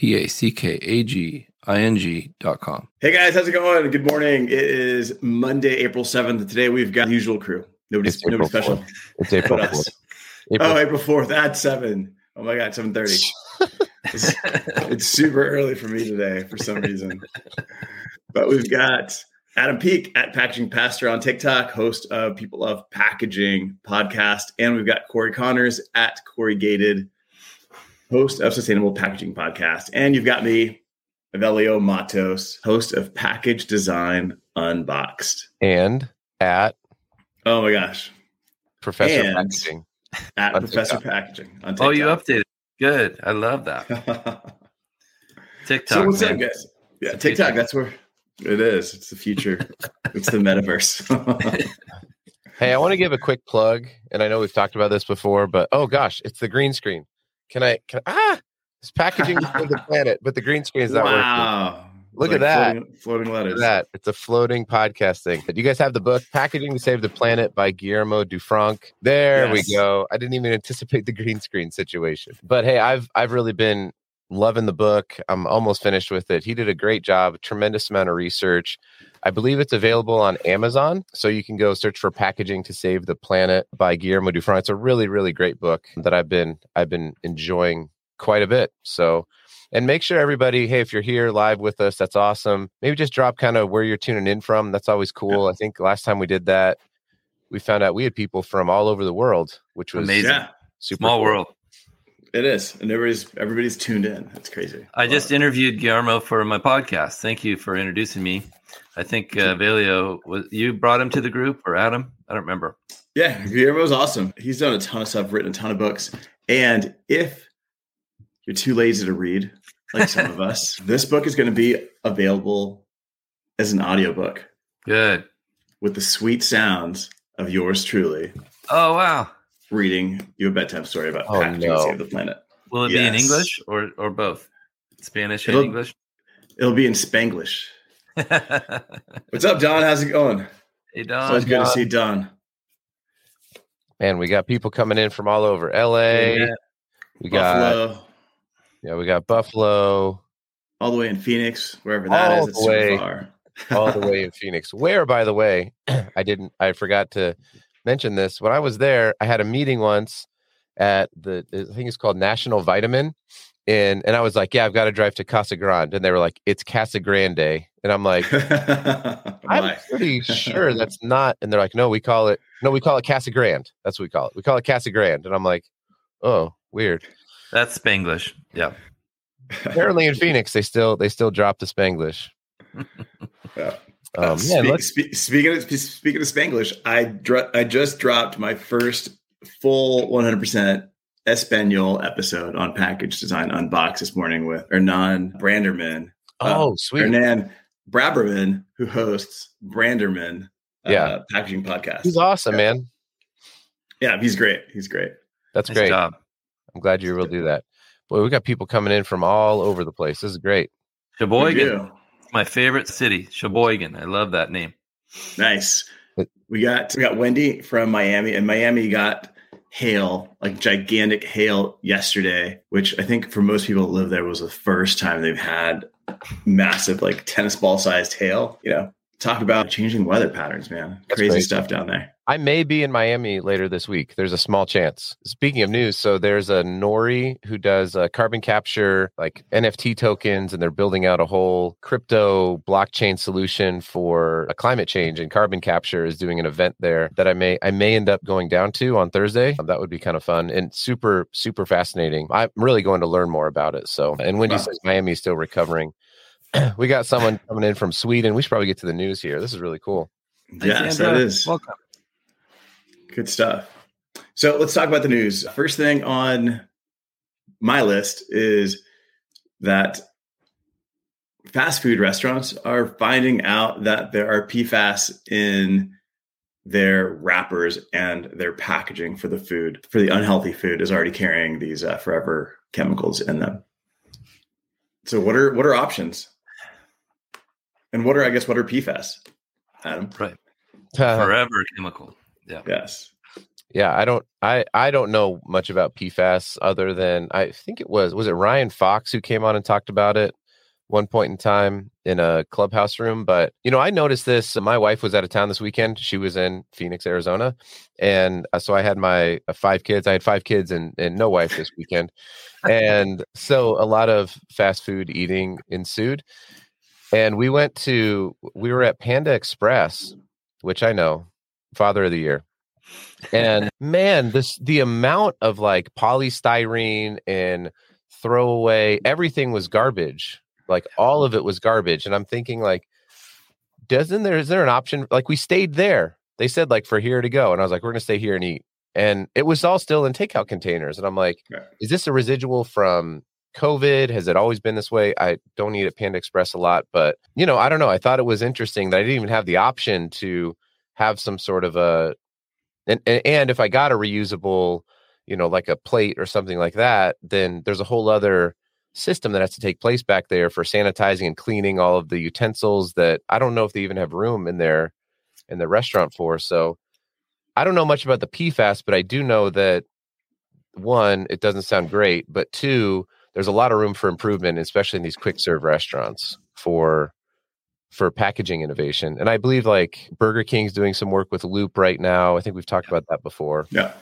www.ororapackaging.com. Hey guys, how's it going? Good morning. It is Monday, April 7th. Today we've got the usual crew. Nobody's, It's April nobody special. 4th. It's April 4th. April Oh, April 4th at 7. Oh my God, 7.30. it's, it's super early for me today for some reason. But we've got Adam Peek at Packaging Pastor on TikTok, host of People Love Packaging podcast. And we've got Cory Connors at Corey Gated, host of Sustainable Packaging podcast. And you've got me, Evelio Mattos, host of Package Design Unboxed. and at Oh my gosh. Professor And- Packaging. At Professor TikTok. Packaging on Oh, you updated. Good. I love that. TikTok. so what's man. up, guys? Yeah, It's TikTok. future. That's where it is. It's the future. it's the metaverse. Hey, I want to give a quick plug, and I know we've talked about this before, but oh gosh, it's the green screen. Can I? Can ah? It's packaging to save the planet, but the green screen is not working. wow! Look at that. Floating, letters. at that. It's a floating podcast thing. Do you guys have the book Packaging to Save the Planet by Guillermo Dufranc? There Yes. we go. I didn't even anticipate the green screen situation. But hey, I've I've really been loving the book. I'm almost finished with it. He did a great job, tremendous amount of research. I believe it's available on Amazon, so you can go search for Packaging to Save the Planet by Guillermo Dufranc. It's a really really great book that I've been I've been enjoying quite a bit. So and make sure everybody, hey, if you're here live with us, that's awesome. Maybe just drop kind of where you're tuning in from. That's always cool. I think last time we did that, we found out we had people from all over the world, which was Amazing. Yeah, super Small cool. world. It is, and everybody's everybody's tuned in. That's crazy. I just interviewed Guillermo for my podcast. Thank you for introducing me. I think uh, Evelio was you brought him to the group or Adam? I don't remember. yeah, Guillermo's awesome. He's done a ton of stuff, written a ton of books, and if you're too lazy to read, like some of us, this book is going to be available as an audiobook Good. with the sweet sounds of yours truly Oh wow. Reading you a bedtime story about Oh, packaging to no. save the planet. Will it be in English or or both? Spanish and It'll- English? It'll be in Spanglish. What's up, Don? How's it going? It's Don. always good to see Don. Man, we got people coming in from all over LA. Yeah. We got yeah, we got Buffalo, all the way in Phoenix, wherever that is. All It's the way. super far. all the way in Phoenix. Where, by the way, I didn't, I forgot to mention this. When I was there, I had a meeting once at the, I think it's called National Vitamin. And, and I was like, yeah, I've got to drive to Casa Grande. And they were like, it's Casa Grande. And I'm like, I'm pretty sure that's not. And they're like, no, we call it, no, we call it Casa Grande. That's what we call it. We call it Casa Grande. And I'm like, oh, weird. That's Spanglish. Yeah. Apparently in Phoenix, they still, they still drop the Spanglish. Yeah. Um, Uh, man, speak- let's, spe- speaking of speaking of Spanglish, I dr- I just dropped my first full 100% Espanol episode on package design unbox this morning with Hernan Branderman, oh, sweet. Hernan Braberman, who hosts Branderman, uh, Yeah. packaging podcast. He's awesome, Yeah. man. Yeah, he's great. He's great. That's Nice great. job. I'm glad you were able to do that. Boy, we got people coming in from all over the place. This is great. We Sheboygan. Do. My favorite city. Sheboygan. I love that name. Nice. We got we got Wendy from Miami, and Miami got hail, like gigantic hail yesterday, which I think for most people that live there was the first time they've had massive, like tennis ball sized hail. You know, talk about changing weather patterns, man. That's Crazy stuff down there. I may be in Miami later this week. There's a small chance. Speaking of news, so there's a Nori who does uh, carbon capture, like NFT tokens, and they're building out a whole crypto blockchain solution for uh, climate change and carbon capture. Is doing an event there that I may I may end up going down to on Thursday. Um, that would be kind of fun and super super fascinating. I'm really going to learn more about it. So, and Wendy Wow. says Miami is still recovering. we got someone coming in from Sweden. We should probably get to the news here. This is really cool. Thanks, Yes, that Andrew. is. Welcome. Good stuff. So let's talk about the news. First thing on my list is that fast food restaurants are finding out that there are PFAS in their wrappers and their packaging for the food for the unhealthy food is already carrying these uh, forever chemicals in them so what are what are options and what are i guess what are pfas adam right forever chemical yeah yes yeah i don't i i don't know much about pfas other than i think it was was it ryan fox who came on and talked about it one point in time in a clubhouse room. But, you know, I noticed this. My wife was out of town this weekend. She was in Phoenix, Arizona. And uh, so I had my uh, five kids. I had five kids and, and no wife this weekend. and so a lot of fast food eating ensued. And we went to, we were at Panda Express, mm. which I know, father of the year. And man, this, the amount of like polystyrene and throwaway, everything was garbage like all of it was garbage. And I'm thinking like, doesn't there is there an option? Like we stayed there. They said like for here to go. And I was like, we're gonna stay here and eat. And it was all still in takeout containers. And I'm like, yeah. is this a residual from COVID? Has it always been this way? I don't eat at Panda Express a lot, but you know, I don't know. I thought it was interesting that I didn't even have the option to have some sort of a and and if I got a reusable, you know, like a plate or something like that, then there's a whole other system that has to take place back there for sanitizing and cleaning all of the utensils that I don't know if they even have room in their in the restaurant for. So I don't know much about the PFAS, but I do know that one, it doesn't sound great, but two, there's a lot of room for improvement, especially in these quick serve restaurants for for packaging innovation. And I believe like Burger King's doing some work with Loop right now. I think we've talked about that before. Yeah.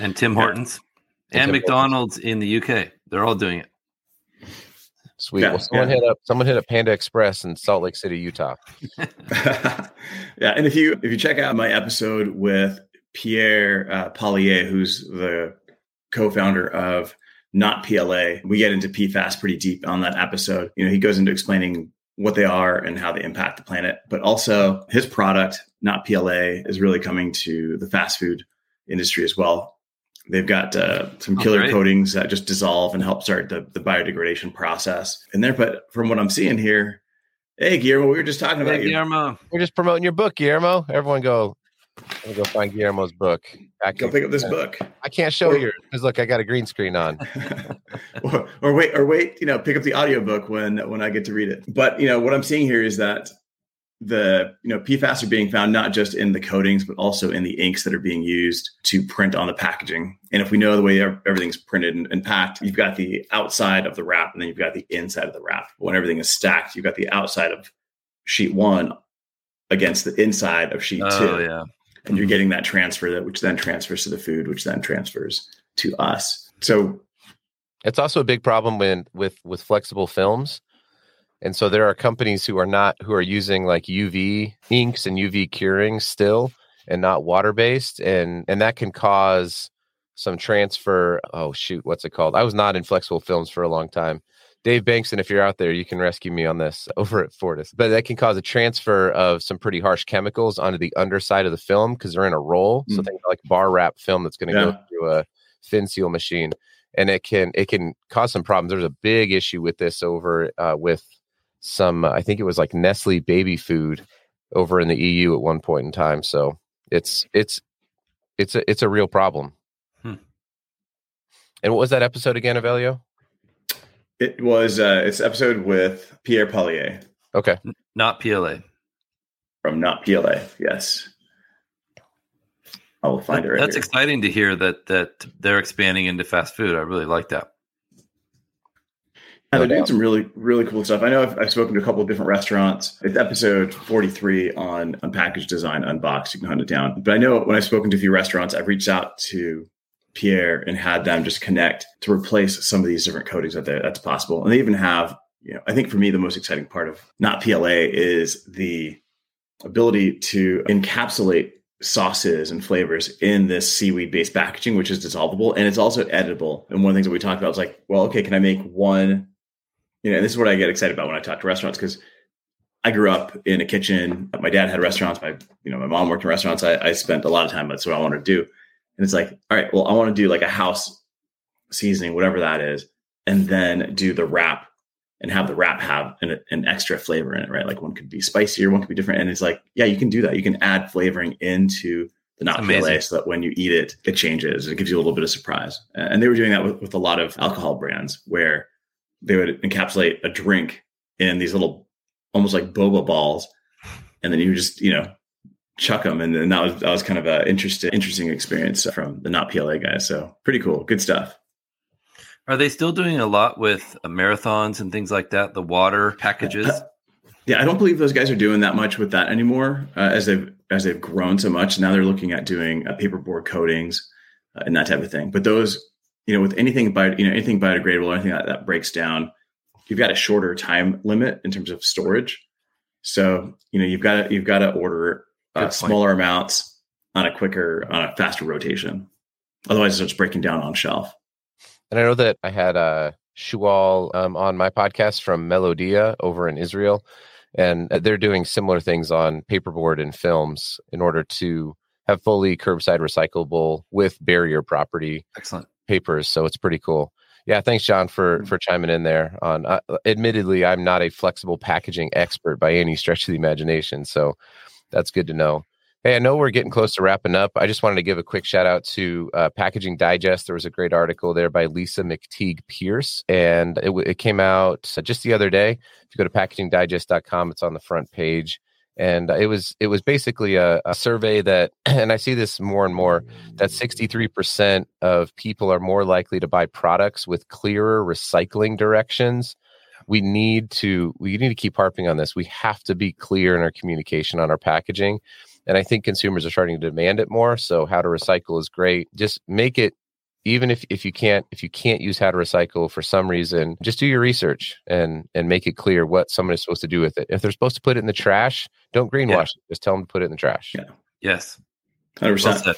And Tim Hortons and, and McDonald's Hortons. in the UK. They're all doing it. Sweet. Yeah, well, someone yeah. hit up someone hit up Panda Express in Salt Lake City, Utah. yeah, and if you if you check out my episode with Pierre uh, Paslier, who's the co-founder of Notpla, we get into PFAS pretty deep on that episode. You know, he goes into explaining what they are and how they impact the planet, but also his product, Notpla, is really coming to the fast food industry as well. They've got uh, some oh, killer oh, coatings that just dissolve and help start the, the biodegradation process in there. But from what I'm seeing here, hey Guillermo, we were just talking about hey, you. Guillermo. We're just promoting your book, Guillermo. Everyone go go find Guillermo's book. Back go pick up this book. I can't show or, you because look, I got a green screen on. or, or, wait, or wait, you know, pick up the audiobook when when I get to read it. But you know, what I'm seeing here is that the you know PFAS are being found not just in the coatings but also in the inks that are being used to print on the packaging. And if we know the way everything's printed and, and, packed, you've got the outside of the wrap and then you've got the inside of the wrap. When everything is stacked, you've got the outside of sheet one against the inside of sheet oh, two. Yeah. And you're getting that transfer that which then transfers to the food, which then transfers to us. So it's also a big problem when with with flexible films. And so there are companies who are not who are using like UV inks and UV curing still and not water based and and that can cause some transfer. Oh shoot what's it called? I was not in flexible films for a long time Dave Bankston if you're out there you can rescue me on this over at Fortis but that can cause a transfer of some pretty harsh chemicals onto the underside of the film because they're in a roll mm. so think like bar wrap film that's going to yeah. go through a fin seal machine and it can it can cause some problems there's a big issue with this over uh, with some i think it was like nestle baby food over in the eu at one point in time so it's it's it's a it's a real problem hmm. and what was that episode again evelio it was uh it's episode with pierre paslier okay notpla from notpla yes I will find it. Right That's here. exciting to hear that that they're expanding into fast food. I really like that. Yeah, they're doing some really, really cool stuff. I know I've, I've, spoken to a couple of different restaurants. It's episode 43 on, on package design unboxed. You can hunt it down. But I know when I've spoken to a few restaurants, I've reached out to Pierre and had them just connect to replace some of these different coatings that that's possible. And they even have, you know, I think for me, the most exciting part of Notpla is the ability to encapsulate sauces and flavors in this seaweed based packaging, which is dissolvable and it's also editable. And one of the things that we talked about was like, well, okay, can I make one you know, this is what I get excited about when I talk to restaurants because I grew up in a kitchen. My dad had restaurants. My, you know, my mom worked in restaurants. I, I spent a lot of time. That's what I wanted to do. And it's like, all right, well, I want to do like a house seasoning, whatever that is, and then do the wrap and have the wrap have an, an, extra flavor in it, right? Like one could be spicier, one could be different. And it's like, yeah, you can do that. You can add flavoring into the Notpla so that when you eat it, it changes. It gives you a little bit of surprise. And they were doing that with, with a lot of alcohol brands where they would encapsulate a drink in these little, almost like boba balls. And then you just, you know, chuck them. And then that was, that was kind of an interesting, interesting experience from the Notpla guys. So pretty cool. Good stuff. Are they still doing a lot with uh, marathons and things like that? The water packages. Uh, yeah, I don't believe those guys are doing that much with that anymore. Uh, as they've as they've grown so much, now they're looking at doing uh, paperboard coatings uh, and that type of thing. But those, you know, with anything bio, you know, anything biodegradable, or anything that, that breaks down, you've got a shorter time limit in terms of storage. So you know, you've got to you've got to order uh, smaller amounts on a quicker on a faster rotation. Otherwise, it starts breaking down on shelf. And I know that I had uh, Shaul um, on my podcast from Melodea over in Israel, and uh, they're doing similar things on paperboard and films in order to have fully curbside recyclable with barrier property. Excellent papers. So it's pretty cool. Yeah, thanks, John, for mm-hmm. for chiming in there. On uh, admittedly, I'm not a flexible packaging expert by any stretch of the imagination, so that's good to know. Hey, I know we're getting close to wrapping up. I just wanted to give a quick shout out to uh, Packaging Digest. There was a great article there by Lisa McTigue Pierce, and it, it came out just the other day. If you go to packagingdigest.com, it's on the front page, and it was it was basically a, a survey that, and I see this more and more, that 63% of people are more likely to buy products with clearer recycling directions we need to we need to keep harping on this we have to be clear in our communication on our packaging and I think consumers are starting to demand it more. So how to recycle is great. Just make it even if, if you can't if you can't use how to recycle for some reason, just do your research and and make it clear what someone is supposed to do with it. If they're supposed to put it in the trash, don't greenwash yeah. it. Just tell them to put it in the trash. Yeah. Yes. Hundred percent.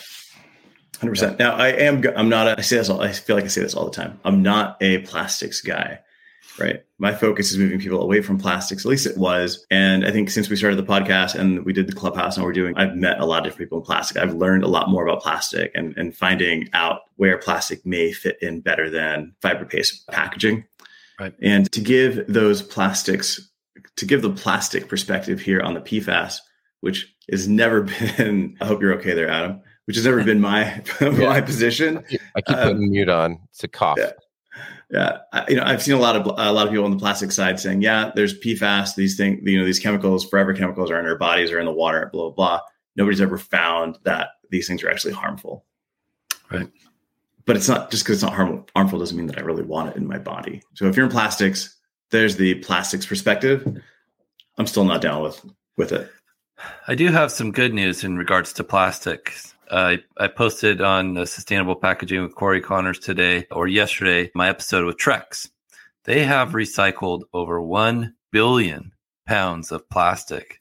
Hundred percent. Now I am. I'm not. A, I say this. All, I feel like I say this all the time. I'm not a plastics guy right? My focus is moving people away from plastics. At least it was. And I think since we started the podcast and we did the clubhouse and we're doing, I've met a lot of different people in plastic. I've learned a lot more about plastic and, and finding out where plastic may fit in better than fiber based packaging. Right. And to give those plastics, to give the plastic perspective here on the PFAS, which has never been, I hope you're okay there, Adam, which has never been my, my yeah. position. I keep, I keep putting um, mute on. A cough. Yeah yeah, I, you know, I've seen a lot of a lot of people on the plastic side saying, "Yeah, there's PFAS. These things, you know, these chemicals, forever chemicals, are in our bodies or in the water. Blah blah blah." Nobody's ever found that these things are actually harmful. Right. But it's not just because it's not harmful. Harmful doesn't mean that I really want it in my body. So if you're in plastics, there's the plastics perspective. I'm still not down with with it. I do have some good news in regards to plastics. I, I posted on the sustainable packaging with Cory Connors today or yesterday my episode with Trex. They have recycled over 1 billion pounds of plastic.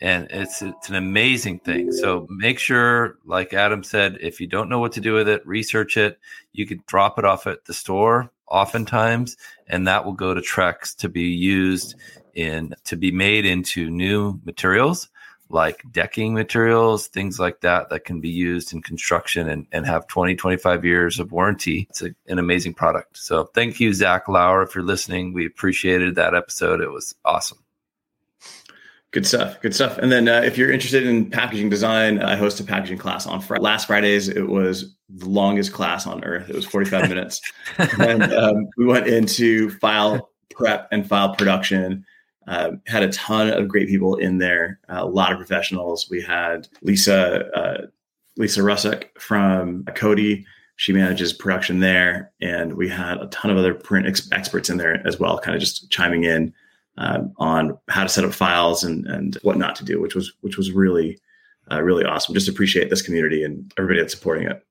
And it's it's an amazing thing. So make sure, like Adam said, if you don't know what to do with it, research it. You could drop it off at the store oftentimes, and that will go to Trex to be used in to be made into new materials like decking materials, things like that, that can be used in construction and, and have 20, 25 years of warranty. It's a, an amazing product. So thank you, Zach Lauer, if you're listening. We appreciated that episode. It was awesome. Good stuff. Good stuff. And then uh, if you're interested in packaging design, I host a packaging class on Friday. Last Fridays, it was the longest class on earth. It was 45 minutes. and um, we went into file prep and file production uh, had a ton of great people in there, uh, a lot of professionals. We had Lisa uh, Lisa Russick from Cody. She manages production there, and we had a ton of other print ex- experts in there as well, kind of just chiming in um, on how to set up files and and what not to do, which was which was really uh, really awesome. Just appreciate this community and everybody that's supporting it.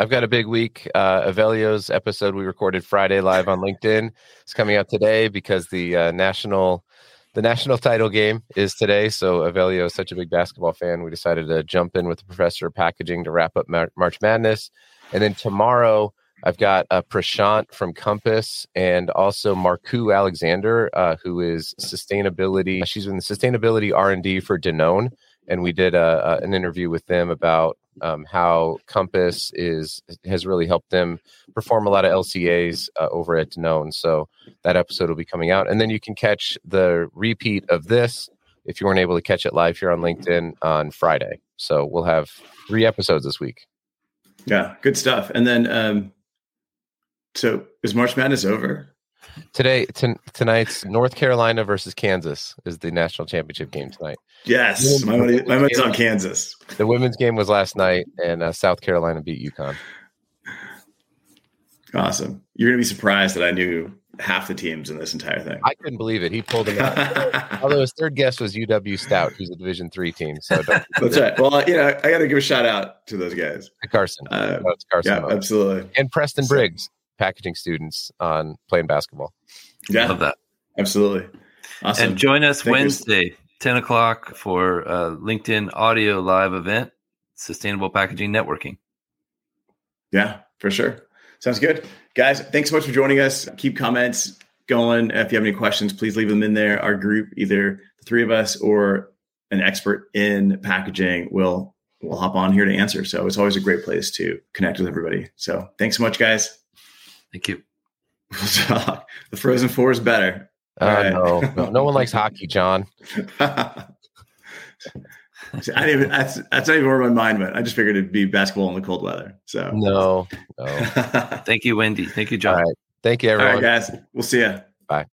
I've got a big week. Uh, Evelio's episode we recorded Friday live on LinkedIn is coming out today because the uh, national the national title game is today. So Avelio is such a big basketball fan. We decided to jump in with the professor of packaging to wrap up Mar- March Madness. And then tomorrow, I've got uh, Prashant from Compass and also Marku Alexander, uh, who is sustainability. She's in the sustainability R and D for Danone, and we did a, a, an interview with them about um, how Compass is has really helped them perform a lot of LCAs uh, over at Danone. So that episode will be coming out, and then you can catch the repeat of this if you weren't able to catch it live here on LinkedIn on Friday. So we'll have three episodes this week. Yeah, good stuff. And then, um, so is March Madness over? Today, t- tonight's North Carolina versus Kansas is the national championship game tonight. Yes, my money, my money's on Kansas. The women's game was last night, and uh, South Carolina beat UConn. Awesome. You're gonna be surprised that I knew half the teams in this entire thing. I couldn't believe it. He pulled them out. Although his third guess was UW Stout, who's a Division three team. So that's right. Well, you know, I got to give a shout out to those guys. Carson. Uh, Carson. Yeah, absolutely. And Preston Briggs, packaging students on playing basketball. Yeah, love that. Absolutely. Awesome. And join us Thank Wednesday, you. 10 o'clock for uh, LinkedIn audio live event, Sustainable Packaging Networking. Yeah, for sure. Sounds good. Guys, thanks so much for joining us. Keep comments going. If you have any questions, please leave them in there. Our group, either the three of us or an expert in packaging, will will hop on here to answer. So it's always a great place to connect with everybody. So thanks so much, guys. Thank you. We'll talk. the Frozen Four is better. Uh, right. no, no, no one likes hockey, John. I didn't even, that's that's not even where my mind went. I just figured it'd be basketball in the cold weather. So no, no. Thank you, Wendy. Thank you, John. Thank you, everyone. All right, guys. We'll see you. Bye.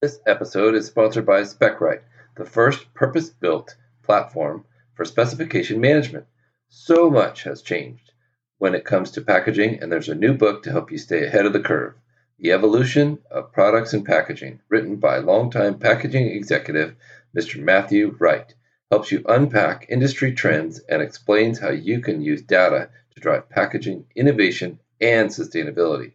This episode is sponsored by Specright, the first purpose-built platform for specification management. So much has changed when it comes to packaging, and there's a new book to help you stay ahead of the curve. The Evolution of Products and Packaging, written by longtime packaging executive Mr. Matthew Wright, helps you unpack industry trends and explains how you can use data to drive packaging innovation and sustainability.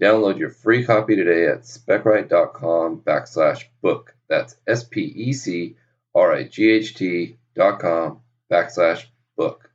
Download your free copy today at specright.com backslash book. That's S P E C R I G H T dot com backslash book.